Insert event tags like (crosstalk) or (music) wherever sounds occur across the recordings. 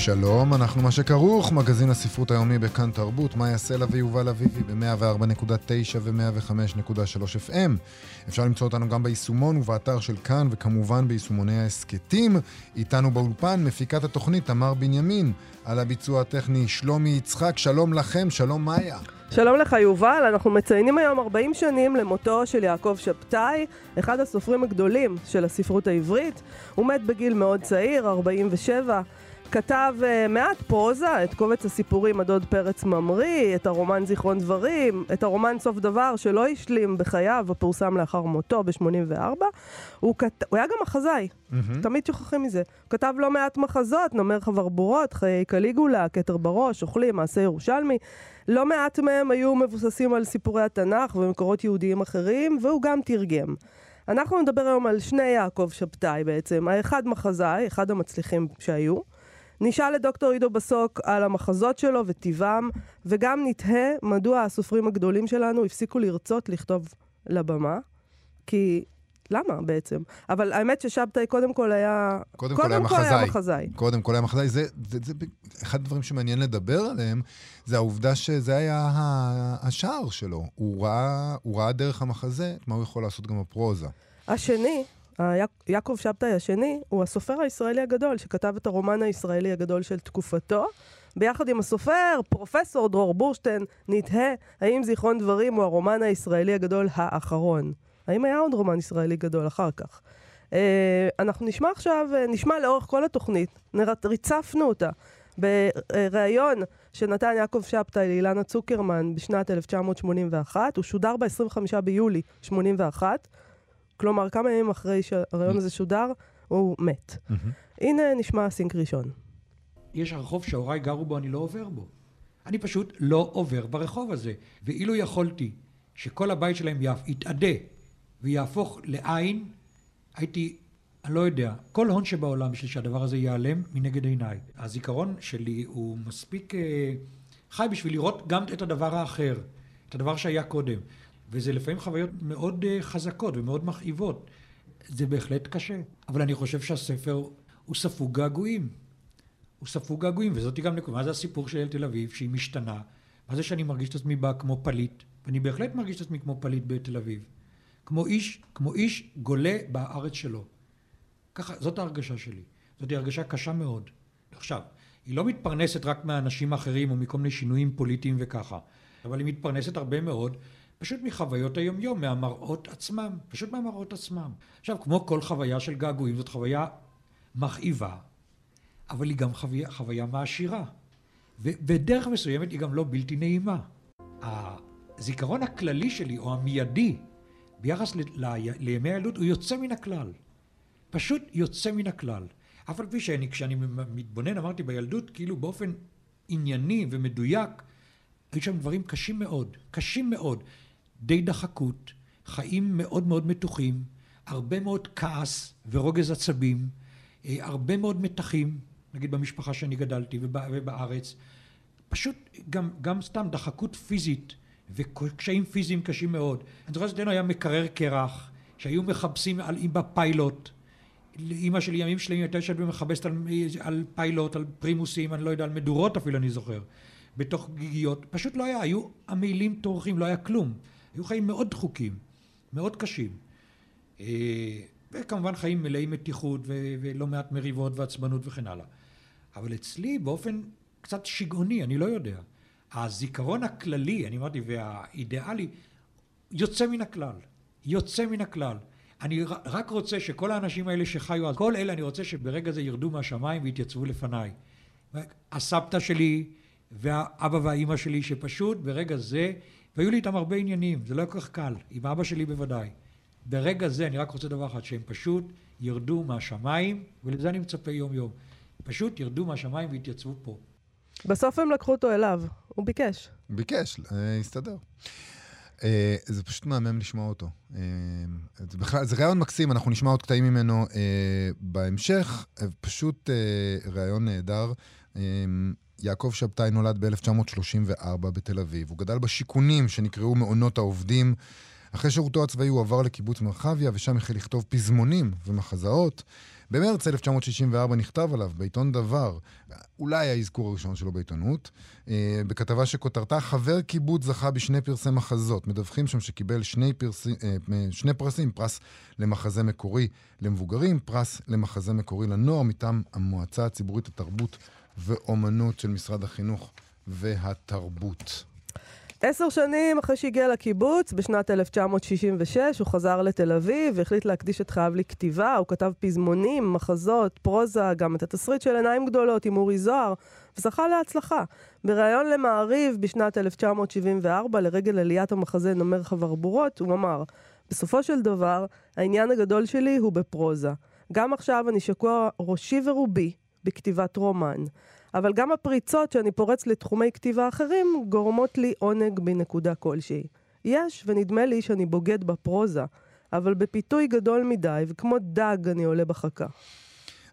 שלום, אנחנו מה שכרוך, מגזין הספרות היומי בכאן תרבות, מאיה סלע ויובל אביבי ב-104.9 ו-105.3 FM. אפשר למצוא אותנו גם ביישומון ובאתר של כאן, וכמובן ביישומוני ההסכתים. איתנו באולפן מפיקת התוכנית תמר בנימין, על הביצוע הטכני שלומי יצחק. שלום לכם, שלום מאיה. שלום לך יובל, אנחנו מציינים היום 40 שנים למותו של יעקב שבתאי, אחד הסופרים הגדולים של הספרות העברית. הוא מת בגיל מאוד צעיר, 47. כתב uh, מעט פרוזה, את קובץ הסיפורים הדוד פרץ ממריא, את הרומן זיכרון דברים, את הרומן סוף דבר שלא השלים בחייו ופורסם לאחר מותו ב-84. הוא, כת... הוא היה גם מחזאי, mm-hmm. תמיד שוכחים מזה. הוא כתב לא מעט מחזות, נומר חברבורות, חיי קליגולה, כתר בראש, אוכלים, מעשה ירושלמי. לא מעט מהם היו מבוססים על סיפורי התנ"ך ומקורות יהודיים אחרים, והוא גם תרגם. אנחנו נדבר היום על שני יעקב שבתאי בעצם, האחד מחזאי, אחד המצליחים שהיו. נשאל את דוקטור עידו בסוק על המחזות שלו וטיבם, וגם נתהה מדוע הסופרים הגדולים שלנו הפסיקו לרצות לכתוב לבמה, כי למה בעצם? אבל האמת ששבתאי קודם כל היה... קודם, קודם כל היה מחזאי. היה מחזאי. קודם כל היה מחזאי. זה, זה, זה אחד הדברים שמעניין לדבר עליהם, זה העובדה שזה היה השער שלו. הוא ראה, הוא ראה דרך המחזה מה הוא יכול לעשות גם בפרוזה. השני, יעקב שבתאי השני הוא הסופר הישראלי הגדול, שכתב את הרומן הישראלי הגדול של תקופתו. ביחד עם הסופר, פרופסור דרור בורשטיין, נתהה האם זיכרון דברים הוא הרומן הישראלי הגדול האחרון. האם היה עוד רומן ישראלי גדול אחר כך? Uh, אנחנו נשמע עכשיו, uh, נשמע לאורך כל התוכנית, ריצפנו אותה בריאיון שנתן יעקב שבתאי לאילנה צוקרמן בשנת 1981, הוא שודר ב-25 ביולי 81. כלומר, כמה ימים אחרי שהרעיון הזה שודר, הוא מת. הנה נשמע סינק ראשון. יש הרחוב שהוריי גרו בו, אני לא עובר בו. אני פשוט לא עובר ברחוב הזה. ואילו יכולתי שכל הבית שלהם יתאדה ויהפוך לעין, הייתי, אני לא יודע, כל הון שבעולם בשביל שהדבר הזה ייעלם מנגד עיניי. הזיכרון שלי הוא מספיק אה, חי בשביל לראות גם את הדבר האחר, את הדבר שהיה קודם. וזה לפעמים חוויות מאוד אה, חזקות ומאוד מכאיבות. זה בהחלט קשה. אבל אני חושב שהספר הוא ספוג געגועים. הוא ספוג געגועים, וזאתי גם נקודה. מה זה הסיפור של תל אביב, שהיא משתנה? מה זה שאני מרגיש את עצמי בה כמו פליט? ואני בהחלט מרגיש את עצמי כמו פליט בתל אביב. כמו איש, כמו איש גולה בארץ שלו. ככה, זאת ההרגשה שלי. זאת הרגשה קשה מאוד. עכשיו, היא לא מתפרנסת רק מהאנשים האחרים או מכל מיני שינויים פוליטיים וככה, אבל היא מתפרנסת הרבה מאוד פשוט מחוויות היומיום, מהמראות עצמם, פשוט מהמראות עצמם. עכשיו, כמו כל חוויה של געגועים, זאת חוויה מכאיבה, אבל היא גם חוויה, חוויה מעשירה. ובדרך מסוימת היא גם לא בלתי נעימה. הזיכרון הכללי שלי, או המיידי, ביחס ל, ל, לימי הילדות, הוא יוצא מן הכלל. פשוט יוצא מן הכלל. אף על פי שאני, כשאני מתבונן, אמרתי בילדות, כאילו באופן ענייני ומדויק, היו שם דברים קשים מאוד, קשים מאוד. די דחקות, חיים מאוד מאוד מתוחים, הרבה מאוד כעס ורוגז עצבים, אה, הרבה מאוד מתחים, נגיד במשפחה שאני גדלתי ובארץ, פשוט גם, גם סתם דחקות פיזית וקשיים פיזיים קשים מאוד. אני זוכר שאצלנו היה מקרר קרח, שהיו מחפשים על, בפיילוט. אימא שלי ימים שלמים הייתה יושבת ומכבסת על, על פיילוט, על פרימוסים, אני לא יודע, על מדורות אפילו אני זוכר, בתוך גיגיות. פשוט לא היה, היו המעילים טורחים, לא היה כלום. היו חיים מאוד דחוקים, מאוד קשים. אה, וכמובן חיים מלאי מתיחות ולא מעט מריבות ועצבנות וכן הלאה. אבל אצלי באופן קצת שגעוני, אני לא יודע. הזיכרון הכללי, אני אמרתי, והאידיאלי, יוצא מן הכלל. יוצא מן הכלל. אני רק רוצה שכל האנשים האלה שחיו אז, כל אלה אני רוצה שברגע זה ירדו מהשמיים ויתייצבו לפניי. הסבתא שלי והאבא והאימא שלי שפשוט ברגע זה והיו לי איתם הרבה עניינים, זה לא היה כל כך קל, עם אבא שלי בוודאי. ברגע זה אני רק רוצה דבר אחד, שהם פשוט ירדו מהשמיים, ולזה אני מצפה יום יום. פשוט ירדו מהשמיים והתייצבו פה. בסוף הם לקחו אותו אליו, הוא ביקש. ביקש, אה, הסתדר. אה, זה פשוט מהמם לשמוע אותו. אה, זה בכלל, זה ראיון מקסים, אנחנו נשמע עוד קטעים ממנו בהמשך. פשוט ראיון נהדר. יעקב שבתאי נולד ב-1934 בתל אביב. הוא גדל בשיכונים שנקראו מעונות העובדים. אחרי שירותו הצבאי הוא עבר לקיבוץ מרחביה, ושם החל לכתוב פזמונים ומחזאות. במרץ 1964 נכתב עליו בעיתון דבר, אולי האזכור הראשון שלו בעיתונות, אה, בכתבה שכותרתה חבר קיבוץ זכה בשני פרסי מחזות. מדווחים שם שקיבל שני, פרסי, אה, שני פרסים, פרס למחזה מקורי למבוגרים, פרס למחזה מקורי לנוער מטעם המועצה הציבורית לתרבות ואומנות של משרד החינוך והתרבות. עשר שנים אחרי שהגיע לקיבוץ, בשנת 1966, הוא חזר לתל אביב והחליט להקדיש את חייו לכתיבה. הוא כתב פזמונים, מחזות, פרוזה, גם את התסריט של עיניים גדולות עם אורי זוהר, וזכה להצלחה. בריאיון למעריב בשנת 1974, לרגל עליית המחזה נומר חברבורות, הוא אמר, בסופו של דבר, העניין הגדול שלי הוא בפרוזה. גם עכשיו אני שקוע ראשי ורובי בכתיבת רומן. אבל גם הפריצות שאני פורץ לתחומי כתיבה אחרים גורמות לי עונג בנקודה כלשהי. יש, ונדמה לי שאני בוגד בפרוזה, אבל בפיתוי גדול מדי, וכמו דג אני עולה בחכה.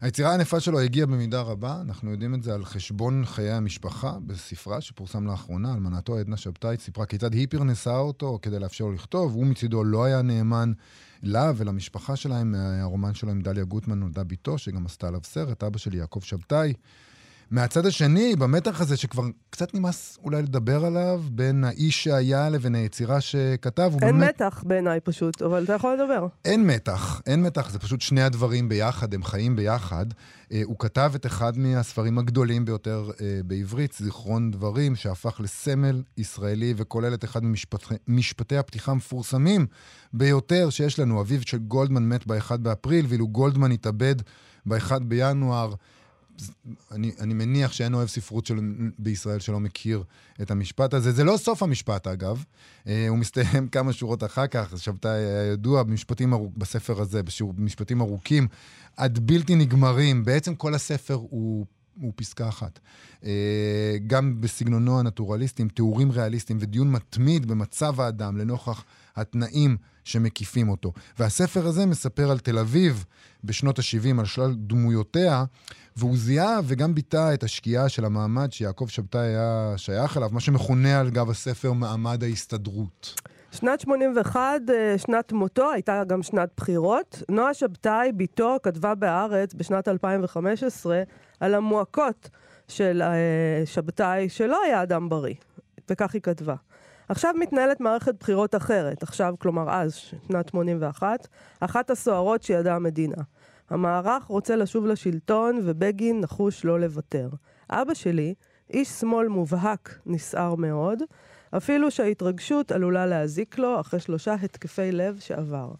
היצירה הענפה שלו הגיעה במידה רבה, אנחנו יודעים את זה על חשבון חיי המשפחה בספרה שפורסם לאחרונה, אלמנתו עדנה שבתאי סיפרה כיצד היא פרנסה אותו כדי לאפשר לו לכתוב, הוא מצידו לא היה נאמן לה ולמשפחה שלהם, הרומן שלו עם דליה גוטמן נולדה בתו, שגם עשתה עליו סרט, אבא שלי יעקב שבתאי. מהצד השני, במתח הזה שכבר קצת נמאס אולי לדבר עליו, בין האיש שהיה לבין היצירה שכתב, הוא אין באמת... מתח בעיניי פשוט, אבל אתה יכול לדבר. אין מתח, אין מתח, זה פשוט שני הדברים ביחד, הם חיים ביחד. Uh, הוא כתב את אחד מהספרים הגדולים ביותר uh, בעברית, זיכרון דברים, שהפך לסמל ישראלי וכולל את אחד ממשפטי הפתיחה המפורסמים ביותר שיש לנו. אביו של גולדמן מת ב-1 באפריל, ואילו גולדמן התאבד ב-1 בינואר. אני, אני מניח שאין אוהב ספרות של, בישראל שלא מכיר את המשפט הזה. זה לא סוף המשפט, אגב. אה, הוא מסתיים (laughs) כמה שורות אחר כך, שבתאי היה ידוע במשפטים ארוכ, בספר הזה, במשפטים ארוכים, עד בלתי נגמרים. בעצם כל הספר הוא הוא פסקה אחת. אה, גם בסגנונו הנטורליסטי, עם תיאורים ריאליסטיים ודיון מתמיד במצב האדם לנוכח התנאים שמקיפים אותו. והספר הזה מספר על תל אביב בשנות ה-70, על שלל דמויותיה, והוא זיהה וגם ביטא את השקיעה של המעמד שיעקב שבתאי היה שייך אליו, מה שמכונה על גב הספר מעמד ההסתדרות. שנת 81, אה, שנת מותו, הייתה גם שנת בחירות. נועה שבתאי, בתו, כתבה בהארץ בשנת 2015 על המועקות של אה, שבתאי, שלא היה אדם בריא, וכך היא כתבה. עכשיו מתנהלת מערכת בחירות אחרת, עכשיו, כלומר אז, שנת 81, אחת הסוערות שידעה המדינה. המערך רוצה לשוב לשלטון, ובגין נחוש לא לוותר. אבא שלי, איש שמאל מובהק, נסער מאוד, אפילו שההתרגשות עלולה להזיק לו אחרי שלושה התקפי לב שעבר.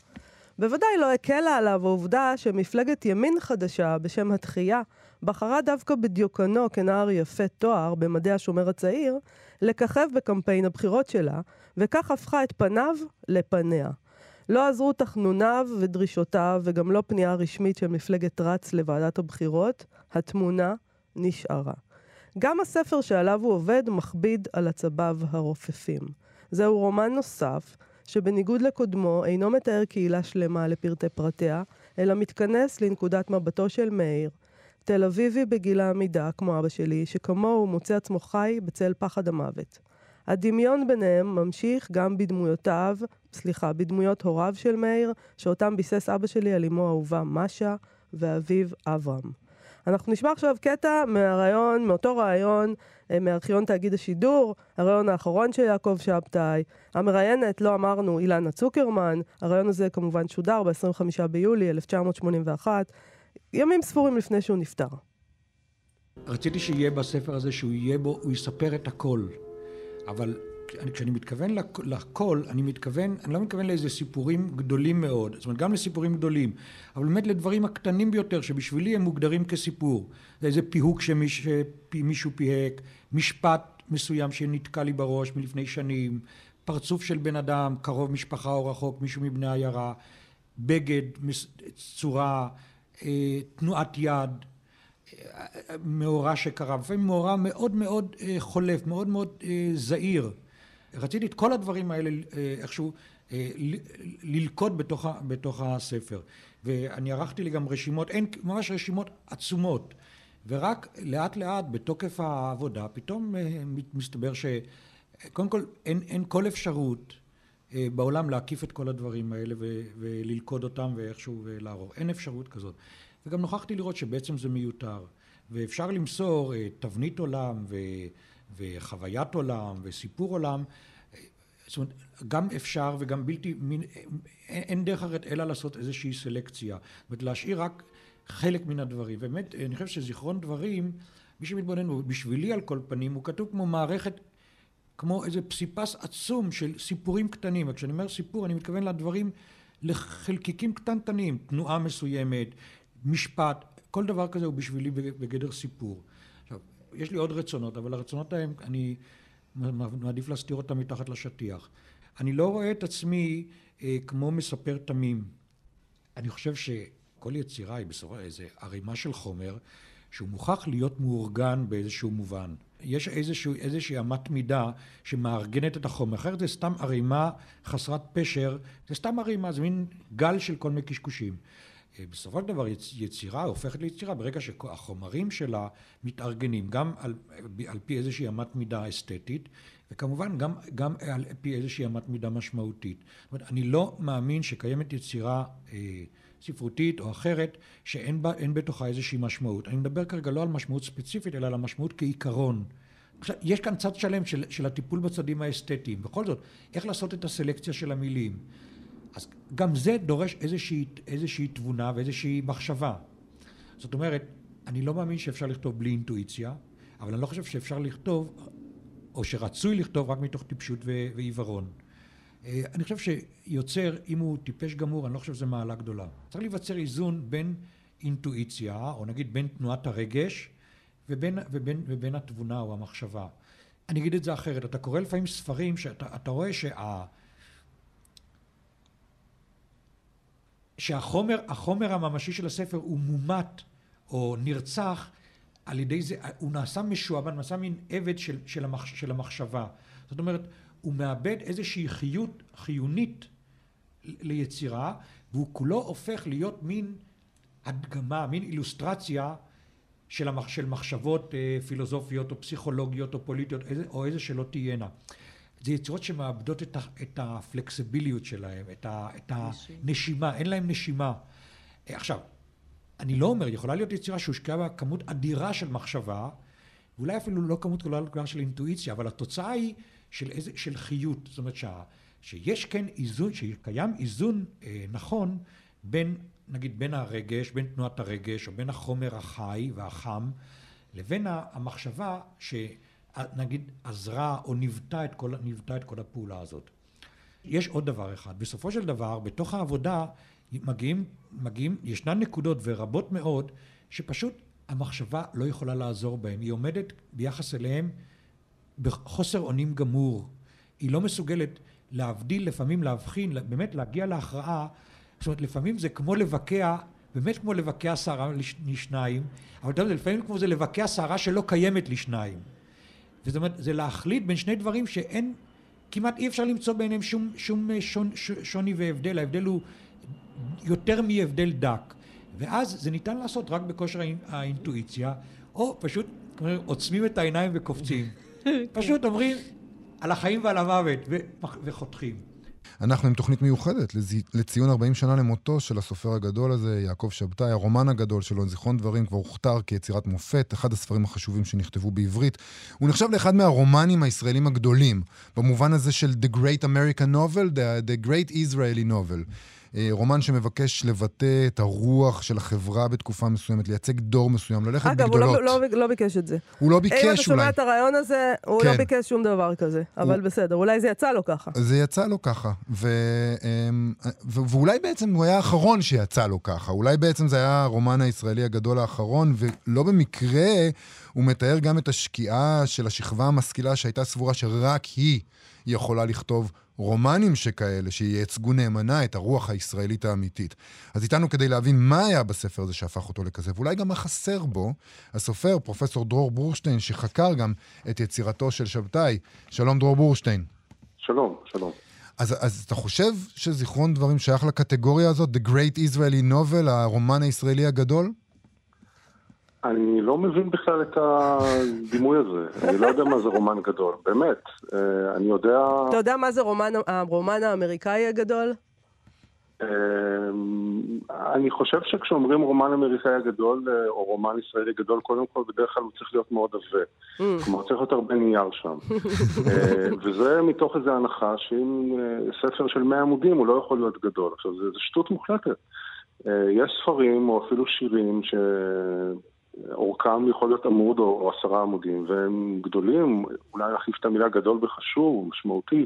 בוודאי לא הקלה עליו העובדה שמפלגת ימין חדשה בשם התחייה בחרה דווקא בדיוקנו כנער יפה תואר במדעי השומר הצעיר לככב בקמפיין הבחירות שלה, וכך הפכה את פניו לפניה. לא עזרו תחנוניו ודרישותיו, וגם לא פנייה רשמית של מפלגת רץ לוועדת הבחירות, התמונה נשארה. גם הספר שעליו הוא עובד מכביד על עצביו הרופפים. זהו רומן נוסף, שבניגוד לקודמו אינו מתאר קהילה שלמה לפרטי פרטיה, אלא מתכנס לנקודת מבטו של מאיר, תל אביבי בגיל העמידה, כמו אבא שלי, שכמוהו מוצא עצמו חי בצל פחד המוות. הדמיון ביניהם ממשיך גם בדמויותיו, סליחה, בדמויות הוריו של מאיר, שאותם ביסס אבא שלי על אמו האהובה משה ואביו אברהם. אנחנו נשמע עכשיו קטע מהרעיון, מאותו רעיון אה, מארכיון תאגיד השידור, הרעיון האחרון של יעקב שבתאי. המראיינת, לא אמרנו, אילנה צוקרמן. הרעיון הזה כמובן שודר ב-25 ביולי 1981, ימים ספורים לפני שהוא נפטר. רציתי שיהיה בספר הזה, שהוא יהיה בו, הוא יספר את הכל. אבל כשאני מתכוון לכל, אני מתכוון, אני לא מתכוון לאיזה סיפורים גדולים מאוד, זאת אומרת גם לסיפורים גדולים, אבל באמת לדברים הקטנים ביותר שבשבילי הם מוגדרים כסיפור. זה איזה פיהוק שמישהו פיהק, משפט מסוים שנתקע לי בראש מלפני שנים, פרצוף של בן אדם, קרוב משפחה או רחוק, מישהו מבני עיירה, בגד, צורה, אה, תנועת יד, מאורע שקרה, לפעמים מאורע מאוד מאוד אה, חולף, מאוד מאוד אה, זהיר. רציתי את כל הדברים האלה אה, איכשהו אה, ללכוד בתוך, בתוך הספר. ואני ערכתי לי גם רשימות, אין, ממש רשימות עצומות. ורק לאט לאט בתוקף העבודה פתאום אה, מסתבר שקודם כל אין, אין כל אפשרות בעולם להקיף את כל הדברים האלה ו, וללכוד אותם ואיכשהו לערור. אין אפשרות כזאת. וגם נוכחתי לראות שבעצם זה מיותר. ואפשר למסור תבנית עולם ו, וחוויית עולם וסיפור עולם. זאת אומרת, גם אפשר וגם בלתי, מין, אין, אין דרך אחרת אלא לעשות איזושהי סלקציה. זאת אומרת, להשאיר רק חלק מן הדברים. באמת, אני חושב שזיכרון דברים, מי שמתבונן בו, בשבילי על כל פנים, הוא כתוב כמו מערכת, כמו איזה פסיפס עצום של סיפורים קטנים. וכשאני אומר סיפור, אני מתכוון לדברים, לחלקיקים קטנטנים, תנועה מסוימת, משפט, כל דבר כזה הוא בשבילי בגדר סיפור. יש לי עוד רצונות, אבל הרצונות ההם, אני מעדיף להסתיר אותם מתחת לשטיח. אני לא רואה את עצמי אה, כמו מספר תמים. אני חושב ש... כל יצירה היא בסופו איזה ערימה של חומר שהוא מוכרח להיות מאורגן באיזשהו מובן. יש איזשהו, איזושהי אמת מידה שמארגנת את החומר, אחרת זה סתם ערימה חסרת פשר, זה סתם ערימה, זה מין גל של כל מיני קשקושים. אה, בסופו של דבר יצירה הופכת ליצירה ברגע שהחומרים שלה מתארגנים גם על, על פי איזושהי אמת מידה אסתטית וכמובן גם, גם על פי איזושהי אמת מידה משמעותית. זאת אומרת, אני לא מאמין שקיימת יצירה אה, ספרותית או אחרת שאין בה, בתוכה איזושהי משמעות. אני מדבר כרגע לא על משמעות ספציפית אלא על המשמעות כעיקרון. עכשיו, יש כאן צד שלם של, של הטיפול בצדים האסתטיים. בכל זאת, איך לעשות את הסלקציה של המילים? אז גם זה דורש איזושהי, איזושהי תבונה ואיזושהי מחשבה. זאת אומרת, אני לא מאמין שאפשר לכתוב בלי אינטואיציה, אבל אני לא חושב שאפשר לכתוב, או שרצוי לכתוב רק מתוך טיפשות ועיוורון. אה, אני חושב שיוצר, אם הוא טיפש גמור, אני לא חושב שזו מעלה גדולה. צריך להיווצר איזון בין אינטואיציה, או נגיד בין תנועת הרגש, ובין, ובין, ובין התבונה או המחשבה. אני אגיד את זה אחרת, אתה קורא לפעמים ספרים שאתה רואה שה... שהחומר החומר הממשי של הספר הוא מומת או נרצח על ידי זה, הוא נעשה משועבד, נעשה מין עבד של, של, המח, של המחשבה. זאת אומרת, הוא מאבד איזושהי חיות חיונית ליצירה, והוא כולו הופך להיות מין הדגמה, מין אילוסטרציה של, המח, של מחשבות אה, פילוסופיות או פסיכולוגיות או פוליטיות או איזה שלא תהיינה. זה יצירות שמאבדות את, ה, את הפלקסיביליות שלהם, את, ה, את הנשימה, אין להם נשימה. אה, עכשיו, אני לא אומר, יכולה להיות יצירה שהושקעה בה כמות אדירה של מחשבה, ואולי אפילו לא כמות גדולה של אינטואיציה, אבל התוצאה היא של, איזה, של חיות. זאת אומרת שה, שיש כן איזון, שקיים איזון אה, נכון בין, נגיד, בין הרגש, בין תנועת הרגש, או בין החומר החי והחם, לבין המחשבה שנגיד עזרה או ניווטה את את כל הפעולה הזאת. יש עוד דבר אחד, בסופו של דבר, בתוך העבודה מגיעים, מגיעים, ישנן נקודות ורבות מאוד, שפשוט המחשבה לא יכולה לעזור בהן. היא עומדת ביחס אליהם בחוסר אונים גמור. היא לא מסוגלת להבדיל, לפעמים להבחין, באמת להגיע להכרעה. זאת אומרת, לפעמים זה כמו לבקע, באמת כמו לבקע שערה לשניים, אבל אתה יודע, לפעמים כמו זה לבקע שערה שלא קיימת לשניים. זאת אומרת, זה להחליט בין שני דברים שאין, כמעט אי אפשר למצוא ביניהם שום, שום שון, שוני והבדל, ההבדל הוא יותר מהבדל דק. ואז זה ניתן לעשות רק בכושר האינטואיציה, או פשוט עוצמים את העיניים וקופצים. (laughs) פשוט אומרים על החיים ועל המוות, וחותכים. אנחנו עם תוכנית מיוחדת לציון 40 שנה למותו של הסופר הגדול הזה, יעקב שבתאי. הרומן הגדול שלו, זיכרון דברים, כבר הוכתר כיצירת מופת, אחד הספרים החשובים שנכתבו בעברית. הוא נחשב לאחד מהרומנים הישראלים הגדולים, במובן הזה של The Great American Novel, The, the Great Israeli Novel. אה, רומן שמבקש לבטא את הרוח של החברה בתקופה מסוימת, לייצג דור מסוים, ללכת אגב, בגדולות. אגב, הוא לא, לא, לא ביקש את זה. הוא לא ביקש אולי. אם אתה שומע את הרעיון הזה, הוא לא כן. לא ביקש שום דבר כזה. אבל הוא... בסדר, אולי זה יצא לו ככה. זה יצא לו ככה. ו... אמ, ו... ואולי בעצם הוא היה האחרון שיצא לו ככה. אולי בעצם זה היה הרומן הישראלי הגדול האחרון, ולא במקרה הוא מתאר גם את השקיעה של השכבה המשכילה שהייתה סבורה שרק היא יכולה לכתוב רומנים שכאלה, שייצגו נאמנה את הרוח הישראלית האמיתית. אז איתנו כדי להבין מה היה בספר הזה שהפך אותו לכזה, ואולי גם מה חסר בו, הסופר, פרופסור דרור בורשטיין, שחקר גם את יצירתו של שבתאי. שלום, דרור בורשטיין. שלום, שלום. אז, אז אתה חושב שזיכרון דברים שייך לקטגוריה הזאת, The Great Israeli Novel, הרומן הישראלי הגדול? אני לא מבין בכלל את הדימוי הזה. אני לא יודע מה זה רומן גדול, באמת. אה, אני יודע... אתה יודע מה זה רומן, הרומן האמריקאי הגדול? אה, אני חושב שכשאומרים רומן אמריקאי הגדול, אה, או רומן ישראלי גדול, קודם כל בדרך כלל הוא צריך להיות מאוד עבה. Mm. כלומר, צריך להיות הרבה נייר שם. (laughs) וזה מתוך איזו הנחה שאם ספר של 100 עמודים הוא לא יכול להיות גדול. עכשיו, זו שטות מוחלטת. יש ספרים, או אפילו שירים, ש... אורכם יכול להיות עמוד או, או עשרה עמודים, והם גדולים, אולי להחליף את המילה גדול וחשוב, משמעותי,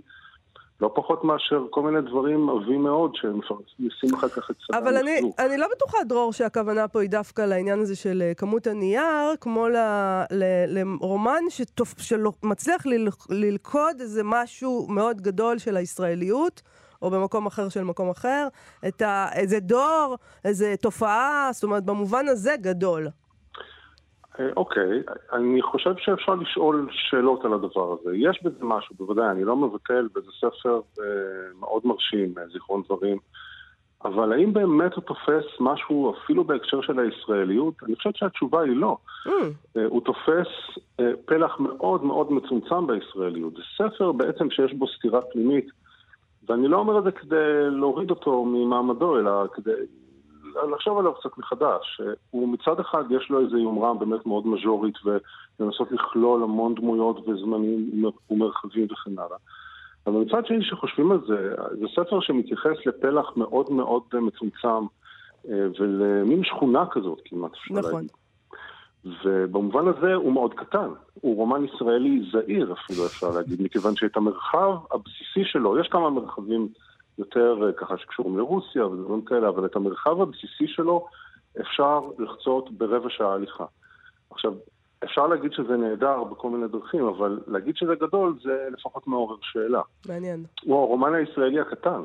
לא פחות מאשר כל מיני דברים עבים מאוד שהם מפרסמים אחר כך את סבבה. אבל אני, אני לא בטוחה, דרור, שהכוונה פה היא דווקא לעניין הזה של אה, כמות הנייר, כמו ל, ל, לרומן שתופ, שמצליח ל, ללכוד איזה משהו מאוד גדול של הישראליות. או במקום אחר של מקום אחר, את ה, איזה דור, איזה תופעה, זאת אומרת, במובן הזה גדול. אה, אוקיי, אני חושב שאפשר לשאול שאלות על הדבר הזה. יש בזה משהו, בוודאי, אני לא מבטל בזה ספר אה, מאוד מרשים, אה, זיכרון דברים, אבל האם באמת הוא תופס משהו אפילו בהקשר של הישראליות? אני חושב שהתשובה היא לא. Mm. הוא תופס פלח מאוד מאוד מצומצם בישראליות. זה ספר בעצם שיש בו סתירה פנימית, ואני לא אומר את זה כדי להוריד אותו ממעמדו, אלא כדי לחשוב עליו קצת מחדש. הוא מצד אחד יש לו איזו יומרה באמת מאוד מז'ורית ולנסות לכלול המון דמויות וזמנים ומרחבים וכן הלאה. אבל מצד שני, כשחושבים על זה, זה ספר שמתייחס לפלח מאוד מאוד מצומצם אה, ולמין שכונה כזאת כמעט, אפשר נכון. להגיד. ובמובן הזה הוא מאוד קטן. הוא רומן ישראלי זעיר אפילו, אפשר להגיד, מכיוון שאת המרחב הבסיסי שלו, יש כמה מרחבים יותר אה, ככה שקשורים לרוסיה ודברים כאלה, אבל את המרחב הבסיסי שלו אפשר לחצות ברבע שעה הליכה. עכשיו, אפשר להגיד שזה נהדר בכל מיני דרכים, אבל להגיד שזה גדול זה לפחות מעורר שאלה. מעניין. הוא הרומן הישראלי הקטן,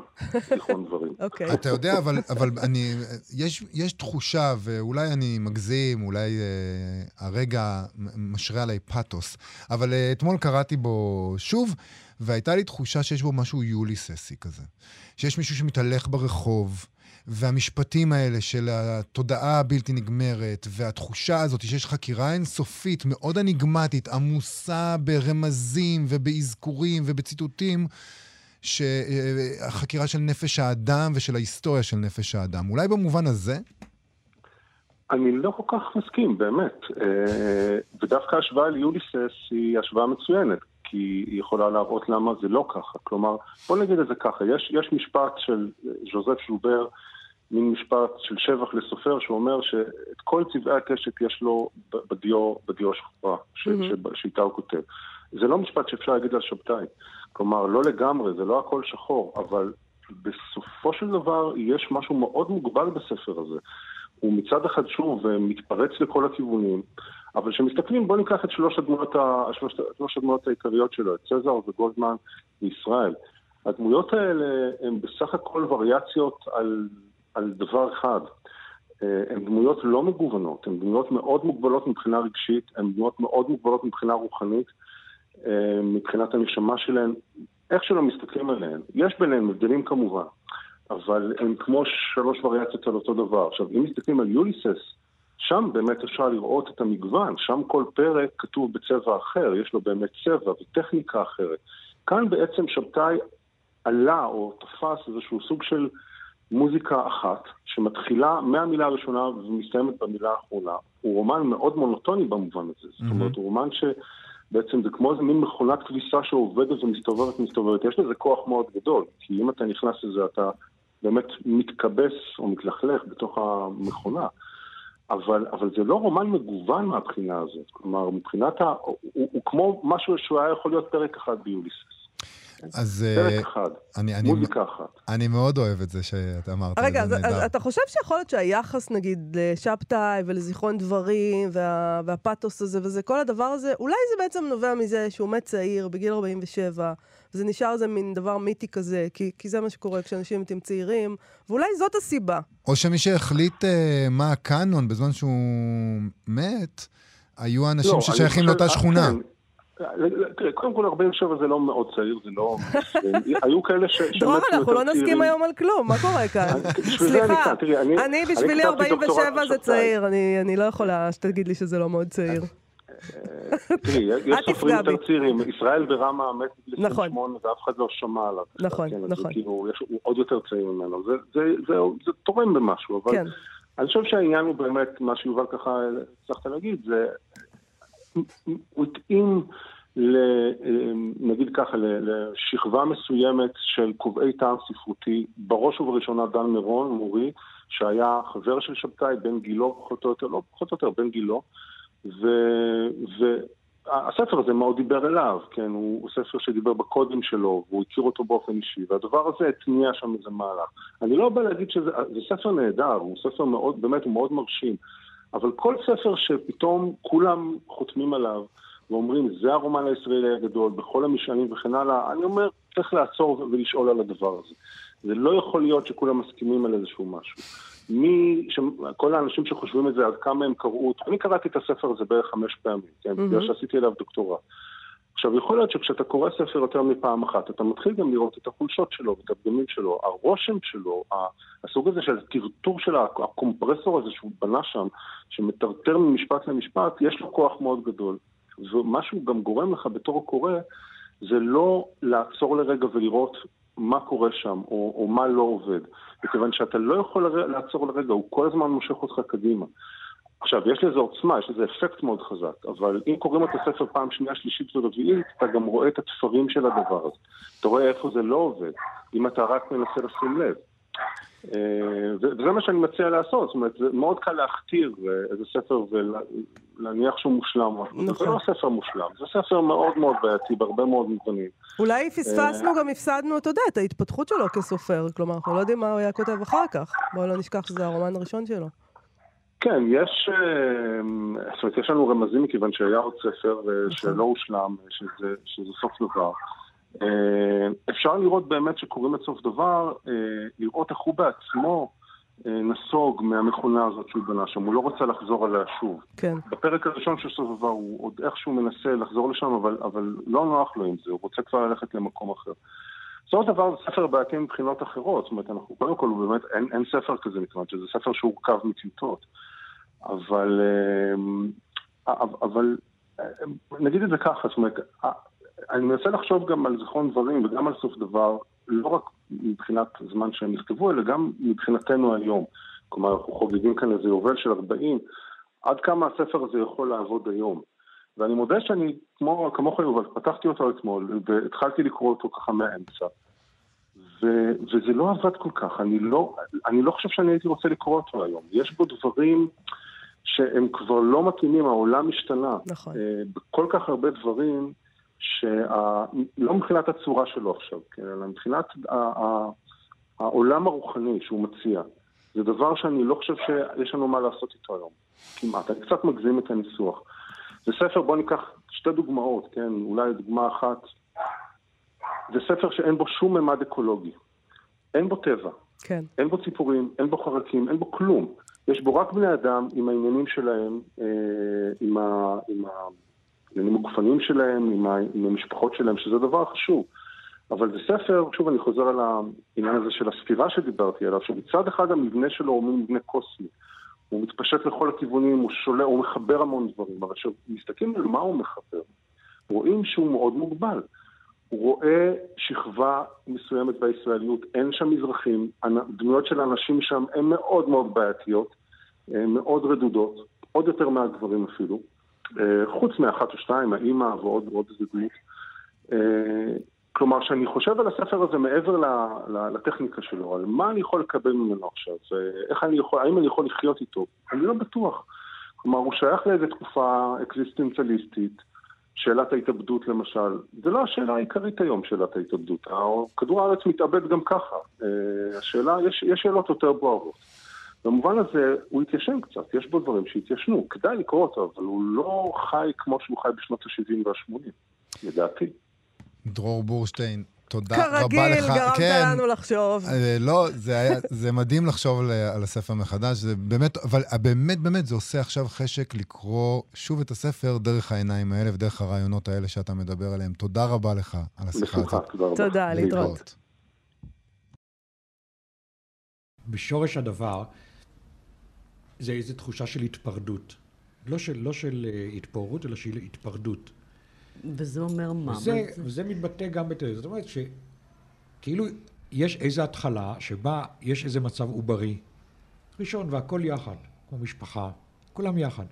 זיכרון דברים. (laughs) אוקיי. אתה יודע, אבל, אבל אני, יש, יש תחושה, ואולי אני מגזים, אולי אה, הרגע משרה עליי פאתוס, אבל אה, אתמול קראתי בו שוב, והייתה לי תחושה שיש בו משהו יוליססי כזה. שיש מישהו שמתהלך ברחוב, והמשפטים האלה של התודעה הבלתי נגמרת, והתחושה הזאת שיש חקירה אינסופית, מאוד אניגמטית, עמוסה ברמזים ובאזכורים ובציטוטים, שהחקירה של נפש האדם ושל ההיסטוריה של נפש האדם. אולי במובן הזה? אני לא כל כך מסכים, באמת. אה, ודווקא ההשוואה ליוליסס היא השוואה מצוינת. כי היא יכולה להראות למה זה לא ככה. כלומר, בוא נגיד את זה ככה, יש, יש משפט של ז'וזף שובר, מין משפט של שבח לסופר, שאומר שאת כל צבעי הקשת יש לו בדיו, בדיו השחורה, mm-hmm. שאיתה הוא כותב. זה לא משפט שאפשר להגיד על שבתאי. כלומר, לא לגמרי, זה לא הכל שחור, אבל בסופו של דבר יש משהו מאוד מוגבל בספר הזה. הוא מצד אחד שוב מתפרץ לכל הכיוונים, אבל כשמסתכלים, בואו ניקח את שלוש הדמויות, ה... שלוש, שלוש הדמויות העיקריות שלו, את צזר וגולדמן וישראל. הדמויות האלה הן בסך הכל וריאציות על, על דבר אחד. אה, הן דמויות לא מגוונות, הן דמויות מאוד מוגבלות מבחינה רגשית, הן דמויות מאוד מוגבלות מבחינה רוחנית, אה, מבחינת הנשמה שלהן, איך שלא מסתכלים עליהן. יש ביניהן הבדלים כמובן, אבל הן כמו שלוש וריאציות על אותו דבר. עכשיו, אם מסתכלים על יוליסס, שם באמת אפשר לראות את המגוון, שם כל פרק כתוב בצבע אחר, יש לו באמת צבע וטכניקה אחרת. כאן בעצם שבתאי עלה או תפס איזשהו סוג של מוזיקה אחת, שמתחילה מהמילה הראשונה ומסתיימת במילה האחרונה. הוא רומן מאוד מונוטוני במובן הזה. Mm-hmm. זאת אומרת, הוא רומן שבעצם זה כמו איזה מין מכונת כביסה שעובדת ומסתובבת ומסתובבת. יש לזה כוח מאוד גדול, כי אם אתה נכנס לזה אתה באמת מתכבס או מתלכלך בתוך המכונה. אבל, אבל זה לא רומן מגוון מהבחינה הזאת. כלומר, מבחינת ה... הוא, הוא, הוא כמו משהו שהוא היה יכול להיות פרק אחד ביוליסס. אז... פרק אה, אחד, אני, אני, מוזיקה אחת. אני מאוד אוהב את זה שאתה אמרת. רגע, אז, זה אז. אתה חושב שיכול להיות שהיחס, נגיד, לשבתאי ולזיכרון דברים, וה, והפאתוס הזה וזה, כל הדבר הזה, אולי זה בעצם נובע מזה שהוא מת צעיר, בגיל 47, וזה נשאר איזה מין דבר מיתי כזה, כי, כי זה מה שקורה כשאנשים מתים צעירים, ואולי זאת הסיבה. או שמי שהחליט אה, מה הקאנון בזמן שהוא מת, היו אנשים לא, אני ששייכים חושב- לאותה שכונה. כן. תראה, קודם כל 47 זה לא מאוד צעיר, זה לא... (laughs) היו כאלה ש- דרור, אנחנו לא נסכים. היום על כלום, מה קורה כאן? סליחה, כאן, תראי, אני- בשבילי כתבתי 47 דוקטורט זה צעיר, אני לא יכולה שתגיד לי שזה לא מאוד צעיר. תראי, יש אל תפגע סופרים יותר. צעירים. ישראל ברמה מת בגיל נכון. 28 ואף אחד לא שמע עליו. נכון, כן, נכון. כאילו, יש- הוא עוד יותר צעיר ממנו. זה תורם במשהו, אבל כן. אני חושב שהעניין הוא באמת, מה שיובל ככה הצלחת להגיד, זה... הוא התאים, ל- נגיד ככה, לשכבה מסוימת של קובעי טעם ספרותי, בראש ובראשונה דן מירון, מורי, שהיה חבר של שבתאי, בן גילו פחות או יותר, לא פחות או יותר, בן גילו, והספר הזה מאוד דיבר אליו, כן, הוא, הוא ספר שדיבר בקודים שלו, והוא הכיר אותו באופן אישי, והדבר הזה התניע שם איזה מהלך. אני לא בא להגיד שזה זה ספר נהדר, הוא ספר מאוד, באמת, הוא מאוד מרשים, אבל כל ספר שפתאום כולם חותמים עליו, ואומרים, זה הרומן הישראלי הגדול, בכל המשענים וכן הלאה, אני אומר, צריך לעצור ולשאול על הדבר הזה. זה לא יכול להיות שכולם מסכימים על איזשהו משהו. מי, ש... כל האנשים שחושבים את זה, עד כמה הם קראו אותו, אני קראתי את הספר הזה בערך חמש פעמים, כן, מהמם. בגלל שעשיתי עליו דוקטורט. עכשיו, יכול להיות שכשאתה קורא ספר יותר מפעם אחת, אתה מתחיל גם לראות את החולשות שלו ואת הפגמים שלו, הרושם שלו, הסוג הזה של הטרטור של הקומפרסור הזה שהוא בנה שם, שמטרטר ממשפט למשפט, יש לו כוח מאוד גדול. ומה שהוא גם גורם לך בתור הקורא, זה לא לעצור לרגע ולראות מה קורה שם, או, או מה לא עובד. מכיוון שאתה לא יכול לעצור לרגע, הוא כל הזמן מושך אותך קדימה. עכשיו, יש לזה עוצמה, יש לזה אפקט מאוד חזק, אבל אם קוראים את הספר פעם שנייה, שלישית ורביעית, אתה גם רואה את התפרים של הדבר הזה. אתה רואה איפה זה לא עובד, אם אתה רק מנסה לשים לב. אה, וזה מה שאני מציע לעשות, זאת אומרת, זה מאוד קל להכתיר אה, איזה ספר ולהניח שהוא מושלם. משהו. זה נכון. לא ספר מושלם, זה ספר מאוד מאוד בעייתי בהרבה מאוד מובנים. אולי פספסנו, גם הפסדנו, אתה יודע, את ההתפתחות שלו כסופר. כלומר, אנחנו לא יודעים מה הוא היה כותב אחר כך. בואו לא נשכח שזה הרומן הראשון שלו. כן, יש, אה, זאת אומרת, יש לנו רמזים מכיוון שהיה עוד ספר אה, שלא הושלם, שזה, שזה סוף דבר. אה, אפשר לראות באמת שקוראים את סוף דבר, אה, לראות איך הוא בעצמו אה, נסוג מהמכונה הזאת שהוא בנה שם, הוא לא רוצה לחזור עליה שוב. כן. בפרק הראשון של סוף דבר הוא עוד איכשהו מנסה לחזור לשם, אבל, אבל לא נוח לו עם זה, הוא רוצה כבר ללכת למקום אחר. בסופו של דבר זה ספר בעייתי מבחינות אחרות, זאת אומרת, אנחנו, קודם כל, באמת, אין, אין ספר כזה מכיוון שזה ספר שהורכב מטיוטות. אבל, אה, אבל אה, נגיד את זה ככה, זאת אומרת, אני מנסה לחשוב גם על זיכרון דברים וגם על סוף דבר, לא רק מבחינת זמן שהם נכתבו, אלא גם מבחינתנו היום. כלומר, אנחנו חוגגים כאן איזה יובל של 40, עד כמה הספר הזה יכול לעבוד היום. ואני מודה שאני, כמו, כמוך יובל, פתחתי אותו אתמול והתחלתי לקרוא אותו ככה מהאמצע. ו- וזה לא עבד כל כך, אני לא, אני לא חושב שאני הייתי רוצה לקרוא אותו היום. יש בו דברים שהם כבר לא מתאימים, העולם השתנה. נכון. אה, בכל כך הרבה דברים, שה... לא מבחינת הצורה שלו עכשיו, כן, אלא מבחינת ה- העולם הרוחני שהוא מציע. זה דבר שאני לא חושב שיש לנו מה לעשות איתו היום, כמעט. אני קצת מגזים את הניסוח. זה ספר, בואו ניקח שתי דוגמאות, כן, אולי דוגמה אחת. זה ספר שאין בו שום ממד אקולוגי. אין בו טבע, כן. אין בו ציפורים, אין בו חרקים, אין בו כלום. יש בו רק בני אדם עם העניינים שלהם, אה, עם, ה, עם העניינים הגופניים שלהם, עם, ה, עם המשפחות שלהם, שזה דבר חשוב. אבל זה ספר, שוב אני חוזר על העניין הזה של הספירה שדיברתי עליו, שמצד אחד המבנה שלו הוא מבנה קוסמי. הוא מתפשט לכל הכיוונים, הוא שולה, הוא מחבר המון דברים, אבל כשמסתכלים על מה הוא מחבר, רואים שהוא מאוד מוגבל. הוא רואה שכבה מסוימת בישראליות, אין שם מזרחים, דמויות של האנשים שם הן מאוד מאוד בעייתיות, הן מאוד רדודות, עוד יותר מהגברים אפילו, חוץ מאחת או שתיים, האימא ועוד ועוד איזה דמות. כלומר, שאני חושב על הספר הזה מעבר לטכניקה שלו, על מה אני יכול לקבל ממנו עכשיו, איך אני יכול, האם אני יכול לחיות איתו, אני לא בטוח. כלומר, הוא שייך לאיזו תקופה אקזיסטנציאליסטית, שאלת ההתאבדות למשל, זה לא השאלה העיקרית היום, שאלת ההתאבדות. כדור הארץ מתאבד גם ככה. אה, השאלה, יש, יש שאלות יותר בוערות. במובן הזה הוא התיישן קצת, יש בו דברים שהתיישנו, כדאי לקרוא אותו, אבל הוא לא חי כמו שהוא חי בשנות ה-70 וה-80, לדעתי. דרור בורשטיין, תודה רבה לך. כרגיל, גרמת כן, לנו לחשוב. אה, לא, זה, היה, זה מדהים לחשוב על, על הספר מחדש, זה באמת, אבל באמת, באמת, זה עושה עכשיו חשק לקרוא שוב את הספר דרך העיניים האלה ודרך הרעיונות האלה שאתה מדבר עליהם. תודה רבה לך על השיחה הזאת. תודה להתראות. בשורש הדבר, זה איזו תחושה של התפרדות. לא של, לא של uh, התפוררות, אלא של התפרדות. וזה אומר מה? וזה, וזה מתבטא גם בתל זאת אומרת שכאילו יש איזו התחלה שבה יש איזה מצב עוברי, ראשון והכל יחד, כמו משפחה, כולם יחד.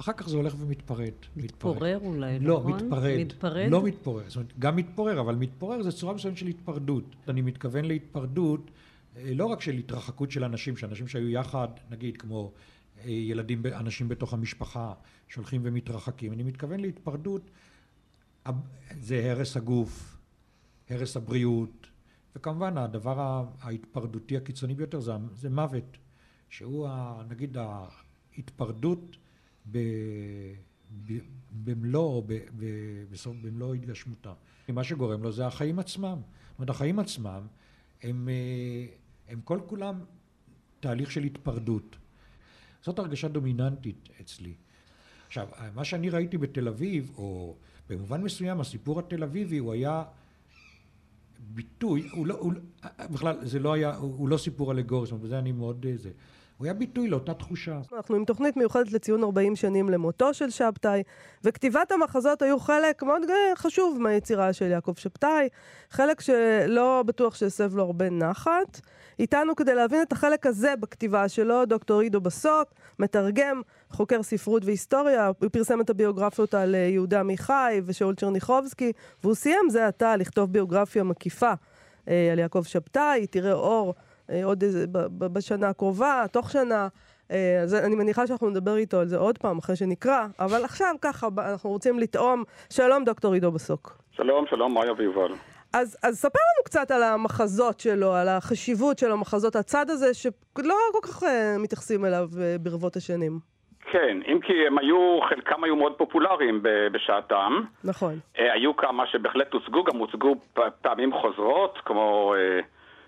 אחר כך זה הולך ומתפרד. מתפורר מתפרד. אולי, לא, נכון? מתפרד. מתפרד? לא מתפורר. זאת אומרת, גם מתפורר, אבל מתפורר זה צורה מסוימת של התפרדות. אני מתכוון להתפרדות אה, לא רק של התרחקות של אנשים, שאנשים שהיו יחד, נגיד כמו אה, ילדים, אנשים בתוך המשפחה שהולכים ומתרחקים, אני מתכוון להתפרדות, זה הרס הגוף, הרס הבריאות, וכמובן הדבר ההתפרדותי הקיצוני ביותר זה, זה מוות, שהוא ה, נגיד ההתפרדות ב, ב, במלוא, ב, ב, בסוף במלוא התגשמותה. מה שגורם לו זה החיים עצמם. זאת אומרת, החיים עצמם הם אה, הם כל כולם תהליך של התפרדות. זאת הרגשה דומיננטית אצלי. עכשיו, מה שאני ראיתי בתל אביב, או במובן מסוים הסיפור התל אביבי הוא היה ביטוי, הוא לא, הוא, בכלל זה לא היה, הוא לא סיפור אלגורי, זאת אומרת, בזה אני מאוד זה. הוא היה ביטוי לאותה תחושה. אנחנו עם תוכנית מיוחדת לציון 40 שנים למותו של שבתאי, וכתיבת המחזות היו חלק מאוד חשוב מהיצירה של יעקב שבתאי, חלק שלא בטוח שהסב לו הרבה נחת. איתנו כדי להבין את החלק הזה בכתיבה שלו, דוקטור עידו בסוק, מתרגם, חוקר ספרות והיסטוריה, הוא פרסם את הביוגרפיות על אה, יהודה עמיחי ושאול צ'רניחובסקי, והוא סיים זה עתה לכתוב ביוגרפיה מקיפה אה, על יעקב שבתאי, תראה אור. אה, עוד איזה, בשנה הקרובה, תוך שנה. אז אני מניחה שאנחנו נדבר איתו על זה עוד פעם, אחרי שנקרא, אבל עכשיו ככה, אנחנו רוצים לטעום. שלום, דוקטור עידו בסוק. שלום, שלום, מאיה ויובל. אז, אז ספר לנו קצת על המחזות שלו, על החשיבות של המחזות, הצד הזה שלא כל כך uh, מתייחסים אליו uh, ברבות השנים. כן, אם כי הם היו, חלקם היו מאוד פופולריים בשעתם. נכון. Uh, היו כמה שבהחלט הוצגו, גם הוצגו פעמים חוזרות, כמו... Uh,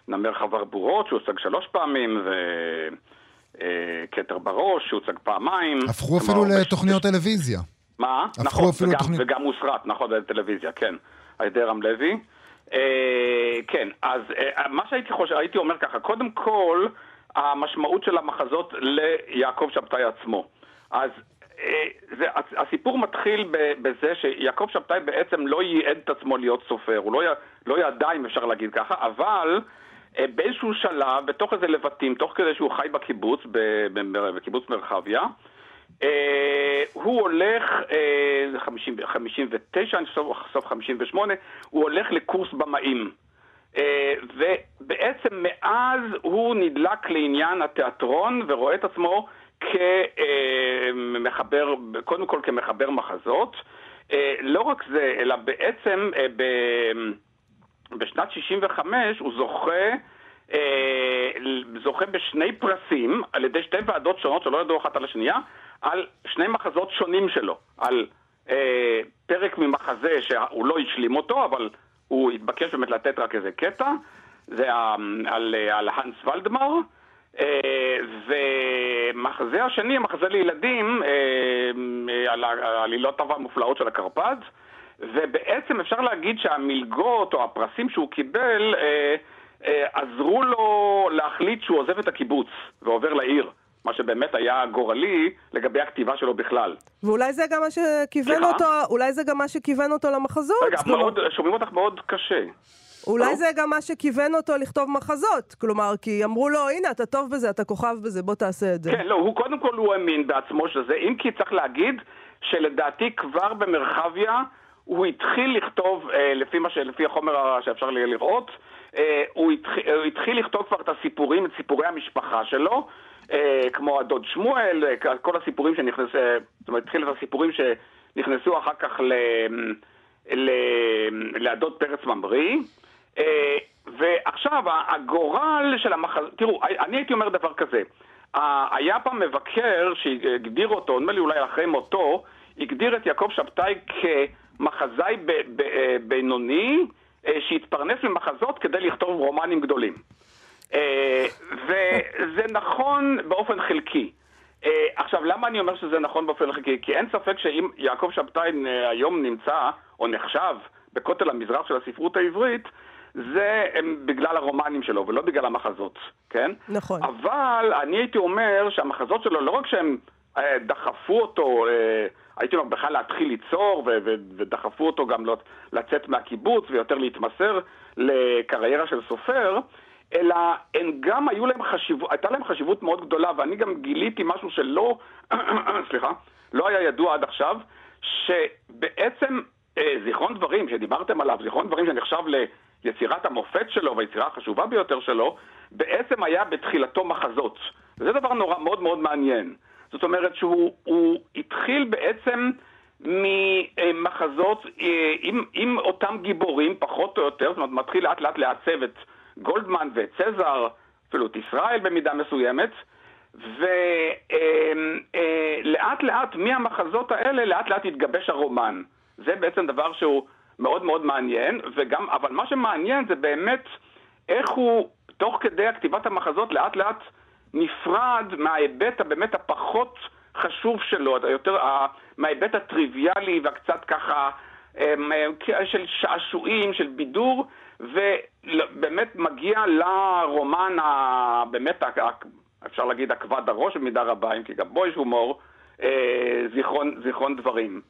נמר חבר בורות, שהוצג שלוש פעמים, וכתר בראש, שהוצג פעמיים. הפכו אפילו לתוכניות טלוויזיה. מה? נכון, וגם, תוכנית... וגם הוסרט, נכון, בטלוויזיה, כן, על ידי רם לוי. אה, כן, אז אה, מה שהייתי חושב, הייתי אומר ככה, קודם כל, המשמעות של המחזות ליעקב שבתאי עצמו. אז אה, זה, הסיפור מתחיל בזה שיעקב שבתאי בעצם לא ייעד את עצמו להיות סופר, הוא לא, לא ידע אם אפשר להגיד ככה, אבל אה, באיזשהו שלב, בתוך איזה לבטים, תוך כדי שהוא חי בקיבוץ, בקיבוץ מרחביה, אה, הוא הולך, זה 59, אני חושב, סוף 58, הוא הולך לקורס במאים. אה, ובעצם מאז הוא נדלק לעניין התיאטרון ורואה את עצמו כמחבר, קודם כל כמחבר מחזות. לא רק זה, אלא בעצם. בשנת 65 הוא זוכה, אה, זוכה בשני פרסים על ידי שתי ועדות שונות שלא ידעו אחת על השנייה, על שני מחזות שונים שלו, על אה, פרק ממחזה שהוא לא השלים אותו, אבל הוא התבקש באמת לתת רק איזה קטע, זה על, על הנס ולדמר, אה, ומחזה השני, מחזה לילדים, אה, אה על העלילות המופלאות של הקרפד, ובעצם אפשר להגיד שהמלגות או הפרסים שהוא קיבל אה, אה, עזרו לו להחליט שהוא עוזב את הקיבוץ ועובר לעיר. מה שבאמת היה גורלי לגבי הכתיבה שלו בכלל. ואולי זה גם מה שכיוון סליחה? אותו, אולי זה גם מה שכיוון אותו למחזות. רגע, מאוד, שומעים אותך מאוד קשה. אולי לא? זה גם מה שכיוון אותו לכתוב מחזות. כלומר, כי אמרו לו, הנה, אתה טוב בזה, אתה כוכב בזה, בוא תעשה את זה. כן, לא, הוא קודם כל הוא האמין בעצמו שזה, אם כי צריך להגיד שלדעתי כבר במרחביה הוא התחיל לכתוב, אה, לפי, ש... לפי החומר שאפשר לראות, אה, הוא, התחיל, הוא התחיל לכתוב כבר את הסיפורים, את סיפורי המשפחה שלו, אה, כמו הדוד שמואל, כל הסיפורים שנכנס, זאת אומרת, התחיל את הסיפורים ש... נכנסו אחר כך ל... ל... לעדות פרץ ממריא. אה, ועכשיו, הגורל של המחזות, תראו, אני הייתי אומר דבר כזה, היה פעם מבקר שהגדיר אותו, נדמה לי אולי אחרי מותו, הגדיר את יעקב שבתאי כמחזאי אה, בינוני שהתפרנס ממחזות כדי לכתוב רומנים גדולים. וזה נכון באופן חלקי. עכשיו, למה אני אומר שזה נכון באופן חלקי? כי אין ספק שאם יעקב שבתאי היום נמצא, או נחשב, בכותל המזרח של הספרות העברית, זה בגלל הרומנים שלו ולא בגלל המחזות, כן? נכון. אבל אני הייתי אומר שהמחזות שלו, לא רק שהם אה, דחפו אותו, אה, הייתי אומר בכלל להתחיל ליצור ודחפו אותו גם לצאת מהקיבוץ ויותר להתמסר לקריירה של סופר, אלא הם גם היו להם חשיבות, הייתה להם חשיבות מאוד גדולה, ואני גם גיליתי משהו שלא, (clears throat) סליחה, לא היה ידוע עד עכשיו, שבעצם אה, זיכרון דברים שדיברתם עליו, זיכרון דברים שנחשב ליצירת המופת שלו והיצירה החשובה ביותר שלו, בעצם היה בתחילתו מחזות. וזה דבר נורא מאוד מאוד מעניין. זאת אומרת שהוא התחיל בעצם ממחזות אה, עם, עם אותם גיבורים, פחות או יותר, זאת אומרת, מתחיל לאט לאט לעצב את גולדמן ואת צזר, אפילו את ישראל במידה מסוימת, ולאט אה, לאט מהמחזות האלה, לאט לאט התגבש הרומן. זה בעצם דבר שהוא מאוד מאוד מעניין, וגם, אבל מה שמעניין זה באמת איך הוא, תוך כדי כתיבת המחזות, לאט לאט נפרד מההיבט הבאמת הפחות חשוב שלו, יותר, מההיבט הטריוויאלי והקצת ככה אמ, של שעשועים, של בידור, ובאמת מגיע לרומן, באמת, אפשר להגיד, עקבד הראש במידה רבה, אם כי גם בו יש הומור, אה, זיכרון, זיכרון דברים.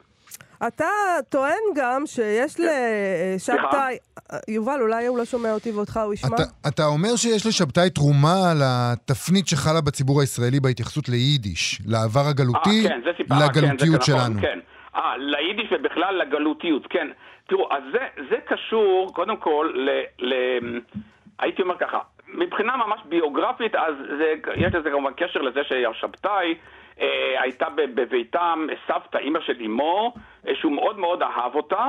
אתה טוען גם שיש לשבתאי... יובל, אולי הוא לא שומע אותי ואותך הוא ישמע? אתה, אתה אומר שיש לשבתאי תרומה לתפנית שחלה בציבור הישראלי בהתייחסות ליידיש, לעבר הגלותי, 아, כן, סיפר, לגלותיות כן, שלנו. כן. אה, ליידיש ובכלל לגלותיות, כן. תראו, אז זה, זה קשור קודם כל ל... ל הייתי אומר ככה, מבחינה ממש ביוגרפית, אז זה, יש לזה כמובן קשר לזה שהשבתאי אה, הייתה בביתם סבתא, אימא של אמו, אה, שהוא מאוד מאוד אהב אותה,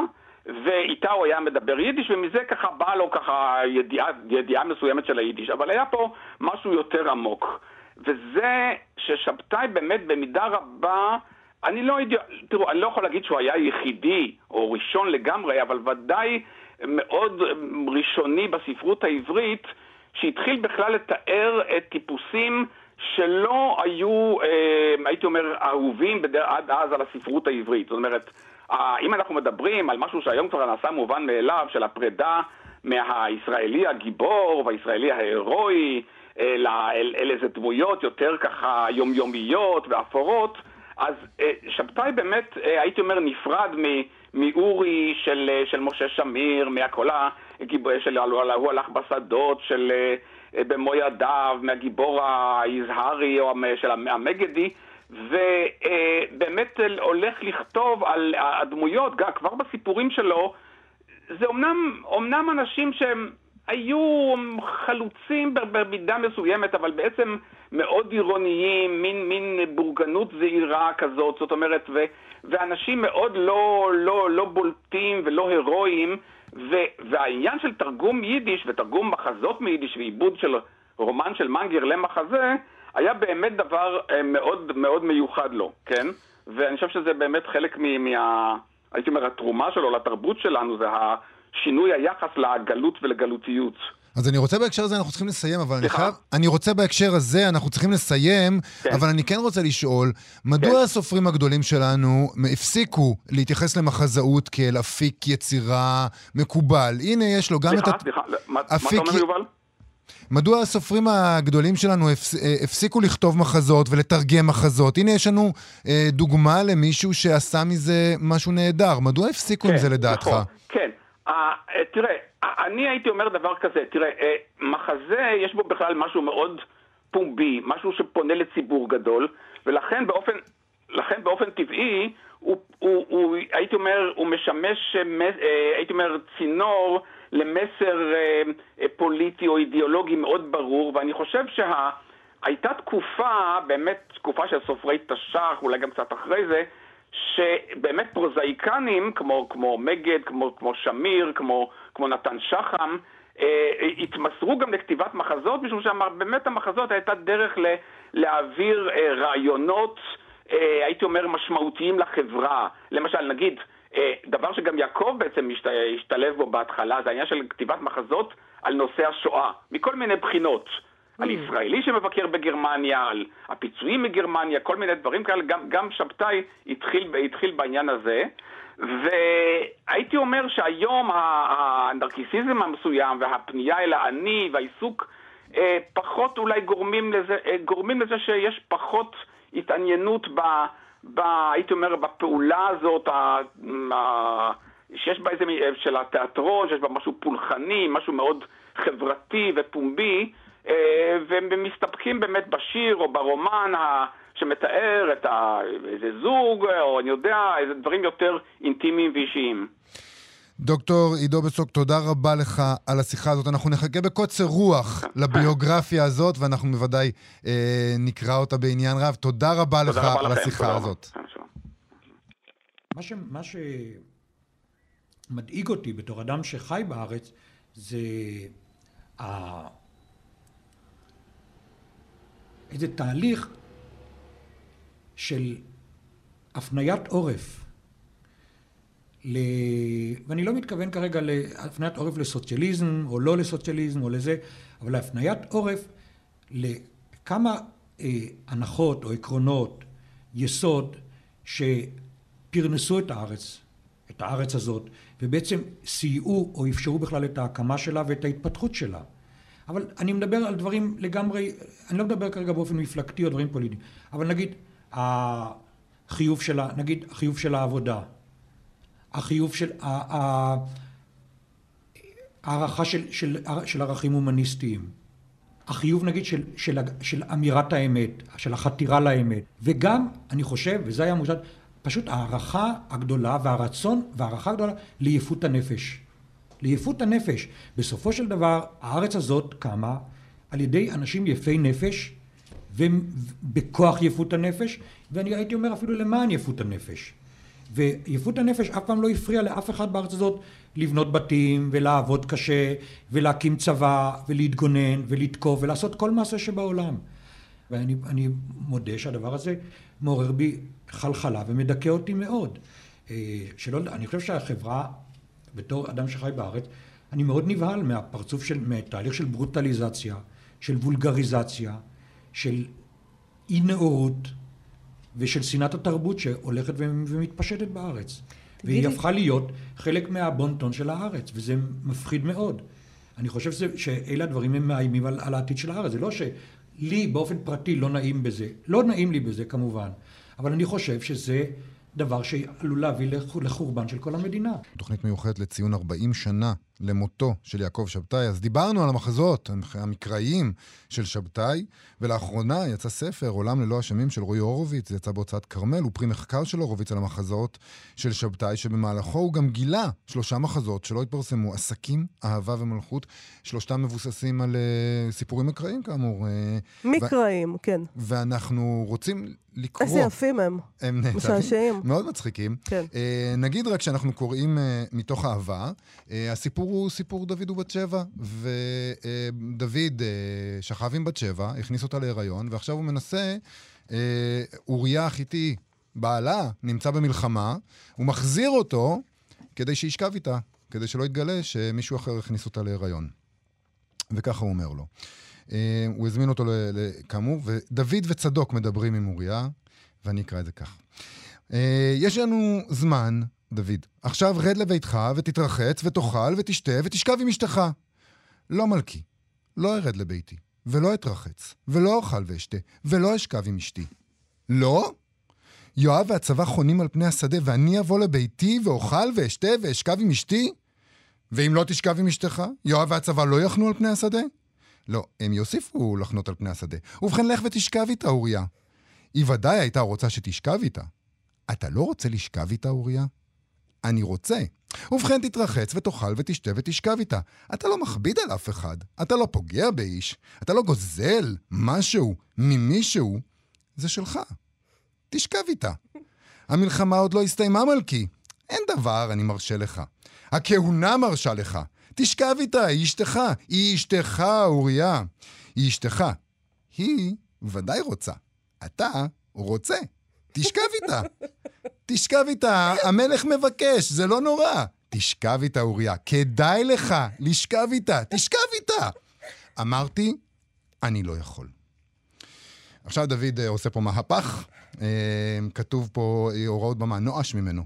ואיתה הוא היה מדבר יידיש, ומזה ככה באה לו ככה ידיעה, ידיעה מסוימת של היידיש. אבל היה פה משהו יותר עמוק. וזה ששבתאי באמת במידה רבה, אני לא תראו, אני לא יכול להגיד שהוא היה יחידי או ראשון לגמרי, אבל ודאי מאוד ראשוני בספרות העברית, שהתחיל בכלל לתאר את טיפוסים שלא היו, אה, הייתי אומר, אהובים עד אז על הספרות העברית. זאת אומרת, אם אנחנו מדברים על משהו שהיום כבר נעשה מובן מאליו, של הפרידה מהישראלי הגיבור והישראלי ההירואי, אל, אל, אל איזה דמויות יותר ככה יומיומיות ואפורות, אז אה, שבתאי באמת, אה, הייתי אומר, נפרד מאורי של, של משה שמיר, הגיבור, של הוא הלך בשדות, של... במו ידיו, מהגיבור היזהרי או של המגדי, ובאמת הולך לכתוב על הדמויות, כבר בסיפורים שלו, זה אומנם, אומנם אנשים שהם היו חלוצים במידה מסוימת, אבל בעצם מאוד עירוניים, מין, מין בורגנות זהירה כזאת, זאת אומרת, ו, ואנשים מאוד לא, לא, לא בולטים ולא הירואיים, והעניין של תרגום יידיש ותרגום מחזות מיידיש ועיבוד של רומן של מנגר למחזה, היה באמת דבר אה, מאוד מאוד מיוחד לו, כן? ואני חושב שזה באמת חלק מה... הייתי אומר, התרומה שלו לתרבות שלנו זה השינוי היחס לגלות ולגלותיות. אז אני רוצה בהקשר הזה, אנחנו צריכים לסיים, אבל אני חייב... אני רוצה בהקשר הזה, אנחנו צריכים לסיים, כן. אבל אני כן רוצה לשאול, מדוע כן. הסופרים הגדולים שלנו הפסיקו להתייחס למחזאות כאל אפיק יצירה מקובל? הנה, יש לו גם סליחה, את... סליחה, סליחה, מה אתה אומר, יובל? מדוע הסופרים הגדולים שלנו הפסיקו לכתוב מחזות ולתרגם מחזות? הנה, יש לנו אה, דוגמה למישהו שעשה מזה משהו נהדר. מדוע הפסיקו כן, עם זה לדעתך? נכון, כן. Uh, תראה, אני הייתי אומר דבר כזה, תראה, אה, מחזה יש בו בכלל משהו מאוד פומבי, משהו שפונה לציבור גדול, ולכן באופן, לכן באופן טבעי, הוא, הוא, הוא, הייתי אומר, הוא משמש, אה, הייתי אומר, צינור למסר אה, פוליטי או אידיאולוגי מאוד ברור, ואני חושב שהייתה תקופה, באמת תקופה של סופרי תש"ח, אולי גם קצת אחרי זה, שבאמת פרוזאיקנים, כמו, כמו מגד, כמו, כמו שמיר, כמו, כמו נתן שחם, אה, התמסרו גם לכתיבת מחזות, משום שבאמת המחזות הייתה דרך ל, להעביר אה, רעיונות, אה, הייתי אומר, משמעותיים לחברה. למשל, נגיד, אה, דבר שגם יעקב בעצם השתלב בו בהתחלה, זה העניין של כתיבת מחזות על נושא השואה, מכל מיני בחינות. על mm. ישראלי שמבקר בגרמניה, על הפיצויים מגרמניה, כל מיני דברים כאלה, גם, גם שבתאי התחיל, התחיל בעניין הזה. והייתי אומר שהיום הנרקיסיזם המסוים והפנייה אל האני והעיסוק אה, פחות אולי גורמים לזה, אה, גורמים לזה שיש פחות התעניינות ב... ב, הייתי אומר, בפעולה הזאת, ה, ה, שיש בה איזה, של התיאטרון, שיש בה משהו פולחני, משהו מאוד חברתי ופומבי, והם מסתפקים באמת בשיר או ברומן ה, שמתאר את ה, איזה זוג, או אני יודע, איזה דברים יותר אינטימיים ואישיים. דוקטור עידו בסוק, תודה רבה לך על השיחה הזאת. אנחנו נחכה בקוצר רוח (laughs) לביוגרפיה הזאת, ואנחנו בוודאי אה, נקרא אותה בעניין רב. תודה רבה תודה לך רבה על לכם, השיחה הזאת. מה, ש, מה שמדאיג אותי בתור אדם שחי בארץ, זה ה... איזה תהליך של הפניית עורף ל... ואני לא מתכוון כרגע להפניית עורף לסוציאליזם או לא לסוציאליזם או לזה, אבל להפניית עורף לכמה אה, הנחות או עקרונות יסוד שפרנסו את הארץ, את הארץ הזאת, ובעצם סייעו או אפשרו בכלל את ההקמה שלה ואת ההתפתחות שלה. אבל אני מדבר על דברים לגמרי, אני לא מדבר כרגע באופן מפלגתי או דברים פוליטיים, אבל נגיד החיוב של, נגיד החיוב של העבודה, החיוב של, הערכה של, של, של ערכים הומניסטיים, החיוב נגיד של, של, של אמירת האמת, של החתירה לאמת, וגם, אני חושב, וזה היה מושג, פשוט הערכה הגדולה והרצון והערכה הגדולה ליפות הנפש. ליפות הנפש. בסופו של דבר, הארץ הזאת קמה על ידי אנשים יפי נפש, ובכוח יפות הנפש, ואני הייתי אומר אפילו למען יפות הנפש. ויפות הנפש אף פעם לא הפריעה לאף אחד בארץ הזאת לבנות בתים ולעבוד קשה ולהקים צבא ולהתגונן ולתקוף ולעשות כל מעשה שבעולם. ואני מודה שהדבר הזה מעורר בי חלחלה ומדכא אותי מאוד. אה, שלא, אני חושב שהחברה, בתור אדם שחי בארץ, אני מאוד נבהל מהפרצוף של, מתהליך של ברוטליזציה, של וולגריזציה, של אי נאורות, ושל שנאת התרבות שהולכת ומתפשטת בארץ. והיא לי... הפכה להיות חלק מהבונטון של הארץ, וזה מפחיד מאוד. אני חושב שזה, שאלה הדברים הם מאיימים על, על העתיד של הארץ. זה לא שלי באופן פרטי לא נעים בזה. לא נעים לי בזה כמובן, אבל אני חושב שזה דבר שעלול להביא לחורבן של כל המדינה. תוכנית מיוחדת לציון 40 שנה למותו של יעקב שבתאי. אז דיברנו על המחזות המקראיים של שבתאי, ולאחרונה יצא ספר, עולם ללא אשמים של רועי הורוביץ, זה יצא בהוצאת כרמל, הוא פרי מחקר של הורוביץ על המחזות של שבתאי, שבמהלכו הוא גם גילה שלושה מחזות שלא התפרסמו, עסקים, אהבה ומלכות, שלושתם מבוססים על uh, סיפורים מקראיים כאמור. Uh, מקראיים, ו- כן. ואנחנו רוצים לקרוא... איזה יפים הם. הם משעשעים. מאוד מצחיקים. כן. Uh, נגיד רק שאנחנו קוראים uh, מתוך אהבה, uh, הסיפור הסיפור הוא סיפור דוד ובת שבע, ודוד אה, שכב עם בת שבע, הכניס אותה להיריון, ועכשיו הוא מנסה, אה, אוריה החיתי, בעלה, נמצא במלחמה, הוא מחזיר אותו כדי שישכב איתה, כדי שלא יתגלה שמישהו אחר הכניס אותה להיריון. וככה הוא אומר לו. אה, הוא הזמין אותו, כאמור, ודוד וצדוק מדברים עם אוריה, ואני אקרא את זה כך. יש לנו זמן דוד, עכשיו רד לביתך ותתרחץ ותאכל ותשתה ותשכב עם אשתך. לא מלכי, לא ארד לביתי, ולא אתרחץ, ולא אוכל ואשתה, ולא אשכב עם אשתי. לא? יואב והצבא חונים על פני השדה, ואני אבוא לביתי ואוכל ואשתה ואשכב עם אשתי? ואם לא תשכב עם אשתך, יואב והצבא לא יחנו על פני השדה? לא, הם יוסיפו לחנות על פני השדה. ובכן, לך ותשכב איתה, אוריה. היא ודאי הייתה רוצה שתשכב איתה. אתה לא רוצה לשכב איתה, אוריה? אני רוצה. ובכן תתרחץ ותאכל ותשתה ותשכב איתה. אתה לא מכביד על אף אחד, אתה לא פוגע באיש, אתה לא גוזל משהו ממישהו, זה שלך. תשכב איתה. המלחמה עוד לא הסתיימה, מלכי. אין דבר, אני מרשה לך. הכהונה מרשה לך. תשכב איתה, היא אשתך. היא אשתך, אוריה. היא אשתך. היא ודאי רוצה. אתה רוצה. תשכב איתה. תשכב איתה, המלך מבקש, זה לא נורא. תשכב איתה, אוריה. כדאי לך לשכב איתה. תשכב איתה. אמרתי, אני לא יכול. עכשיו דוד אה, עושה פה מהפך, אה, כתוב פה אה, הוראות במה, נואש ממנו.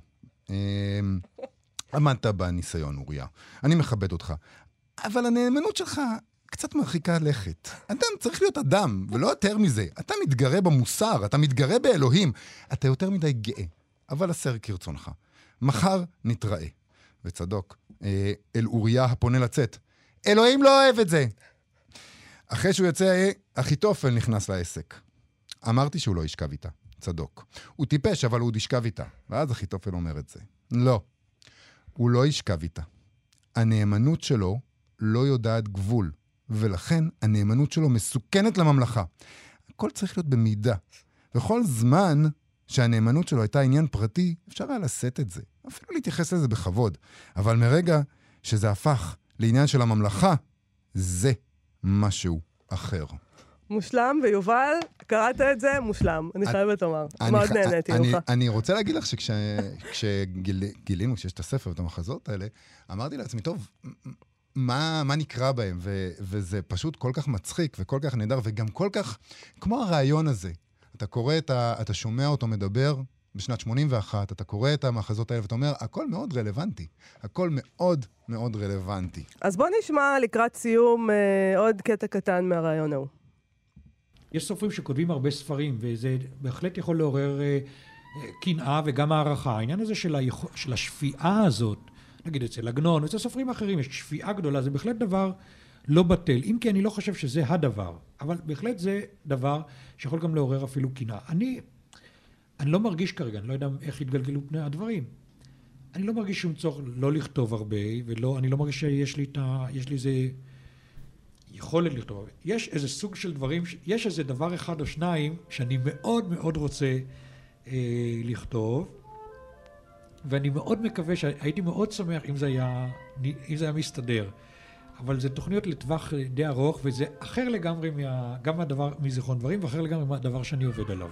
עמדת בניסיון, אוריה. אני מכבד אותך. אבל הנאמנות שלך קצת מרחיקה לכת. אדם צריך להיות אדם, ולא יותר מזה. אתה מתגרה במוסר, אתה מתגרה באלוהים. אתה יותר מדי גאה, אבל הסר כרצונך. מחר נתראה. וצדוק, אה, אל אוריה הפונה לצאת. אלוהים לא אוהב את זה! אחרי שהוא יוצא, אחיתופל נכנס לעסק. אמרתי שהוא לא ישכב איתה, צדוק. הוא טיפש, אבל הוא עוד ישכב איתה. ואז אחיתופל אומר את זה. לא, הוא לא ישכב איתה. הנאמנות שלו לא יודעת גבול, ולכן הנאמנות שלו מסוכנת לממלכה. הכל צריך להיות במידה. וכל זמן שהנאמנות שלו הייתה עניין פרטי, אפשר היה לשאת את זה. אפילו להתייחס לזה בכבוד. אבל מרגע שזה הפך לעניין של הממלכה, זה משהו אחר. מושלם, ויובל, קראת את זה, מושלם. אני חייבת לומר. מאוד נהניתי ממך. אני רוצה להגיד לך שכשגילינו (laughs) שיש את הספר ואת המחזות האלה, אמרתי לעצמי, טוב, מה, מה נקרא בהם? ו, וזה פשוט כל כך מצחיק וכל כך נהדר, וגם כל כך, כמו הרעיון הזה. אתה קורא את ה... אתה שומע אותו מדבר בשנת 81, אתה קורא את המחזות האלה ואתה אומר, הכל מאוד רלוונטי. הכל מאוד מאוד רלוונטי. אז בוא נשמע לקראת סיום אה, עוד קטע קטן מהרעיון ההוא. יש סופרים שכותבים הרבה ספרים, וזה בהחלט יכול לעורר אה, אה, קנאה וגם הערכה. העניין הזה של, היכול, של השפיעה הזאת, נגיד אצל עגנון, ואצל סופרים אחרים, יש שפיעה גדולה, זה בהחלט דבר לא בטל. אם כי אני לא חושב שזה הדבר, אבל בהחלט זה דבר שיכול גם לעורר אפילו קנאה. אני, אני לא מרגיש כרגע, אני לא יודע איך יתגלגלו פני הדברים. אני לא מרגיש שום צורך לא לכתוב הרבה, ואני לא מרגיש שיש לי את ה... יש לי איזה... יכולת לכתוב. יש איזה סוג של דברים, יש איזה דבר אחד או שניים שאני מאוד מאוד רוצה אה, לכתוב, ואני מאוד מקווה, שהייתי מאוד שמח אם זה היה, אם זה היה מסתדר. אבל זה תוכניות לטווח די ארוך, וזה אחר לגמרי, מה, גם מהדבר, מזיכרון דברים, ואחר לגמרי מהדבר שאני עובד עליו.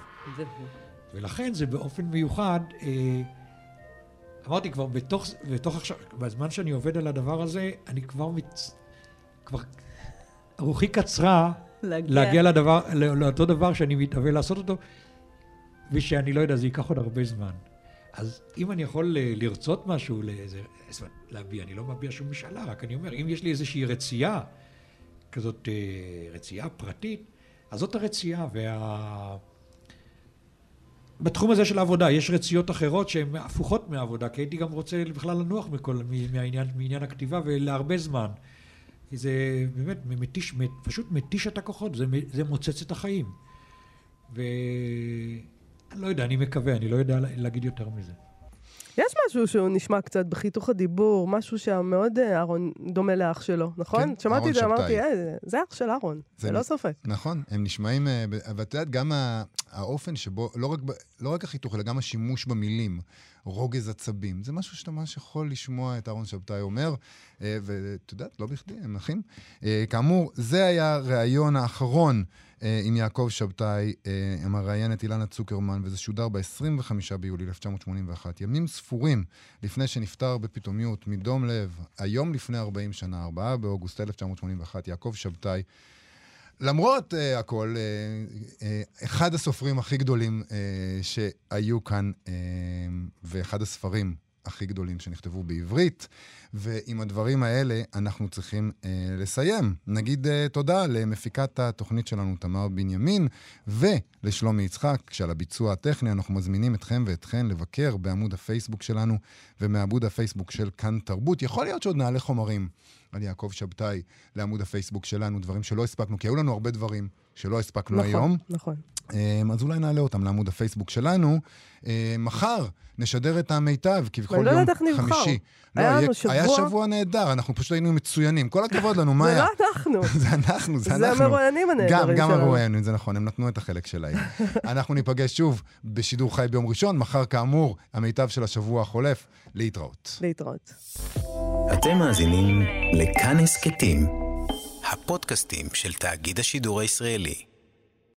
ולכן זה באופן מיוחד, אה, אמרתי כבר, בתוך, בתוך עכשיו, בזמן שאני עובד על הדבר הזה, אני כבר מת... כבר רוחי קצרה להגיע. להגיע לדבר, לא- לאותו דבר שאני מתאווה לעשות אותו, ושאני לא יודע, זה ייקח עוד הרבה זמן. אז אם אני יכול אה, לרצות משהו, לאיזה, זאת להביע, אני לא מביע שום משאלה, רק אני אומר, אם יש לי איזושהי רצייה, כזאת אה, רצייה פרטית, אז זאת הרצייה, וה... בתחום הזה של העבודה, יש רציות אחרות שהן הפוכות מהעבודה, כי הייתי גם רוצה בכלל לנוח מכל, מ- מהעניין, מעניין הכתיבה ולהרבה זמן. כי זה באמת מתיש, פשוט מתיש את הכוחות, זה, זה מוצץ את החיים. ואני לא יודע, אני מקווה, אני לא יודע להגיד יותר מזה. יש משהו שהוא נשמע קצת בחיתוך הדיבור, משהו שמאוד אה, אהרון דומה לאח שלו, נכון? כן, שמעתי את זה, אמרתי. אה, זה אח של אהרון, זה ללא ספק. נכון, הם נשמעים, אה, ואת יודעת, גם האופן שבו, לא רק, לא רק החיתוך, אלא גם השימוש במילים, רוגז עצבים, זה משהו שאתה ממש יכול לשמוע את אהרון שבתאי אומר, אה, ואת יודעת, לא בכדי, הם אחים. אה, כאמור, זה היה הראיון האחרון אה, עם יעקב שבתאי, עם הראיינת אילנה צוקרמן, וזה שודר ב-25 ביולי 1981, ימים ספורים לפני שנפטר בפתאומיות מדום לב, היום לפני 40 שנה, 4 באוגוסט 1981, יעקב שבתאי. למרות uh, הכל, uh, uh, אחד הסופרים הכי גדולים uh, שהיו כאן, uh, ואחד הספרים הכי גדולים שנכתבו בעברית, ועם הדברים האלה אנחנו צריכים uh, לסיים. נגיד uh, תודה למפיקת התוכנית שלנו, תמר בנימין, ולשלומי יצחק, שעל הביצוע הטכני אנחנו מזמינים אתכם ואתכן לבקר בעמוד הפייסבוק שלנו ומעמוד הפייסבוק של כאן תרבות. יכול להיות שעוד נעלה חומרים. על יעקב שבתאי לעמוד הפייסבוק שלנו, דברים שלא הספקנו, כי היו לנו הרבה דברים שלא הספקנו נכון, היום. נכון. אמ, אז אולי נעלה אותם לעמוד הפייסבוק שלנו. אמ, מחר נשדר את המיטב, כביכול אני לא יום יודעת איך נבחר. חמישי. היה לא, לנו שבוע- היה שבוע נהדר, אנחנו פשוט היינו מצוינים. כל הכבוד לנו, (laughs) זה מאיה. לא אנחנו. (laughs) זה אנחנו, זה זה אנחנו. המרואיינים הנהדרים גם, גם שלנו. המרואיינים, זה נכון, הם נתנו את החלק שלהם. (laughs) אנחנו ניפגש שוב בשידור חי ביום ראשון, מחר כאמור, המיטב של השבוע החולף, להתראות. להתראות. אתם מאזינים לכאן הסכתים, הפודקאסטים של תאגיד השידור הישראלי.